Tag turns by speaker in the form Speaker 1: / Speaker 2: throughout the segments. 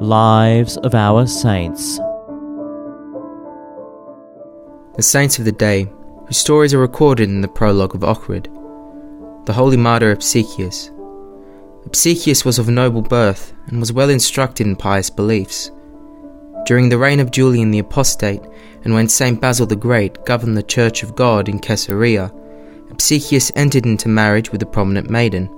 Speaker 1: Lives of Our Saints.
Speaker 2: The saints of the day, whose stories are recorded in the prologue of Ohrid. The holy martyr Apicius. Apicius was of noble birth and was well instructed in pious beliefs. During the reign of Julian the Apostate, and when Saint Basil the Great governed the Church of God in Caesarea, Apicius entered into marriage with a prominent maiden.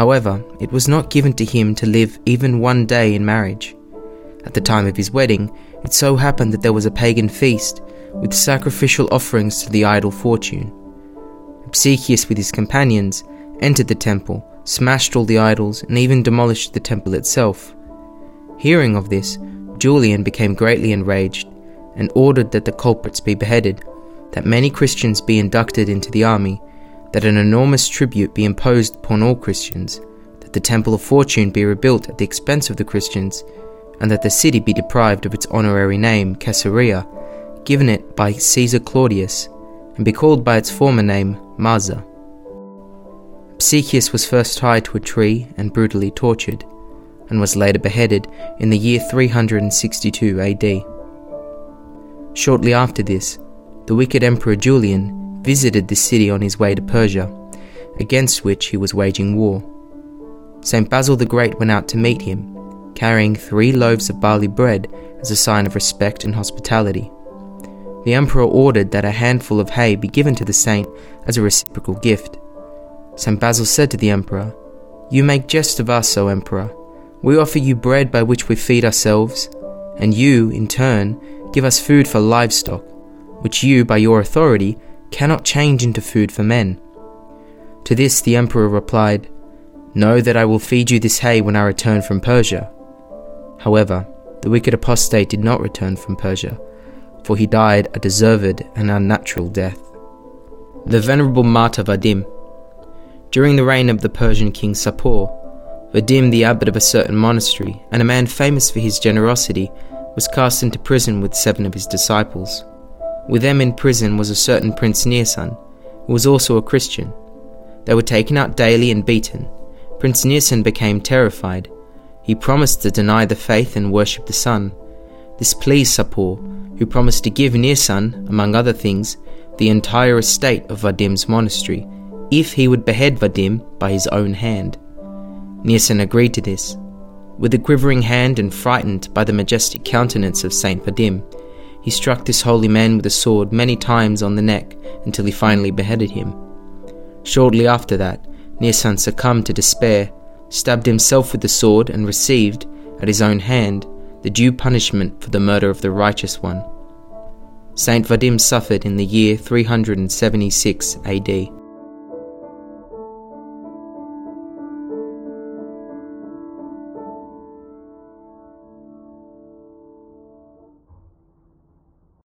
Speaker 2: However, it was not given to him to live even one day in marriage. At the time of his wedding, it so happened that there was a pagan feast with sacrificial offerings to the idol Fortune. Apicius, with his companions, entered the temple, smashed all the idols, and even demolished the temple itself. Hearing of this, Julian became greatly enraged and ordered that the culprits be beheaded, that many Christians be inducted into the army, that an enormous tribute be imposed upon all Christians, that the Temple of Fortune be rebuilt at the expense of the Christians, and that the city be deprived of its honorary name, Caesarea, given it by Caesar Claudius, and be called by its former name, Marza. Apicius was first tied to a tree and brutally tortured, and was later beheaded in the year 362 AD. Shortly after this, the wicked Emperor Julian visited the city on his way to Persia, against which he was waging war. St. Basil the Great went out to meet him, carrying three loaves of barley bread as a sign of respect and hospitality. The emperor ordered that a handful of hay be given to the saint as a reciprocal gift. St. Basil said to the emperor, You make jest of us, O emperor. We offer you bread by which we feed ourselves, and you, in turn, give us food for livestock, which you, by your authority, cannot change into food for men. To this the emperor replied, Know that I will feed you this hay when I return from Persia. However, the wicked apostate did not return from Persia for he died a deserved and unnatural death. The Venerable Martyr Vadim. During the reign of the Persian king Sapor, Vadim, the abbot of a certain monastery, and a man famous for his generosity, was cast into prison with seven of his disciples. With them in prison was a certain Prince Nirsan, who was also a Christian. They were taken out daily and beaten. Prince Nirsan became terrified. He promised to deny the faith and worship the sun. This pleased Sapor, who promised to give Nirsan, among other things, the entire estate of Vadim's monastery, if he would behead Vadim by his own hand. Nirsan agreed to this. With a quivering hand and frightened by the majestic countenance of Saint Vadim, he struck this holy man with a sword many times on the neck until he finally beheaded him. Shortly after that, Nirsan succumbed to despair, stabbed himself with the sword, and received, at his own hand, the due punishment for the murder of the righteous one. Saint Vadim suffered in the year 376 AD.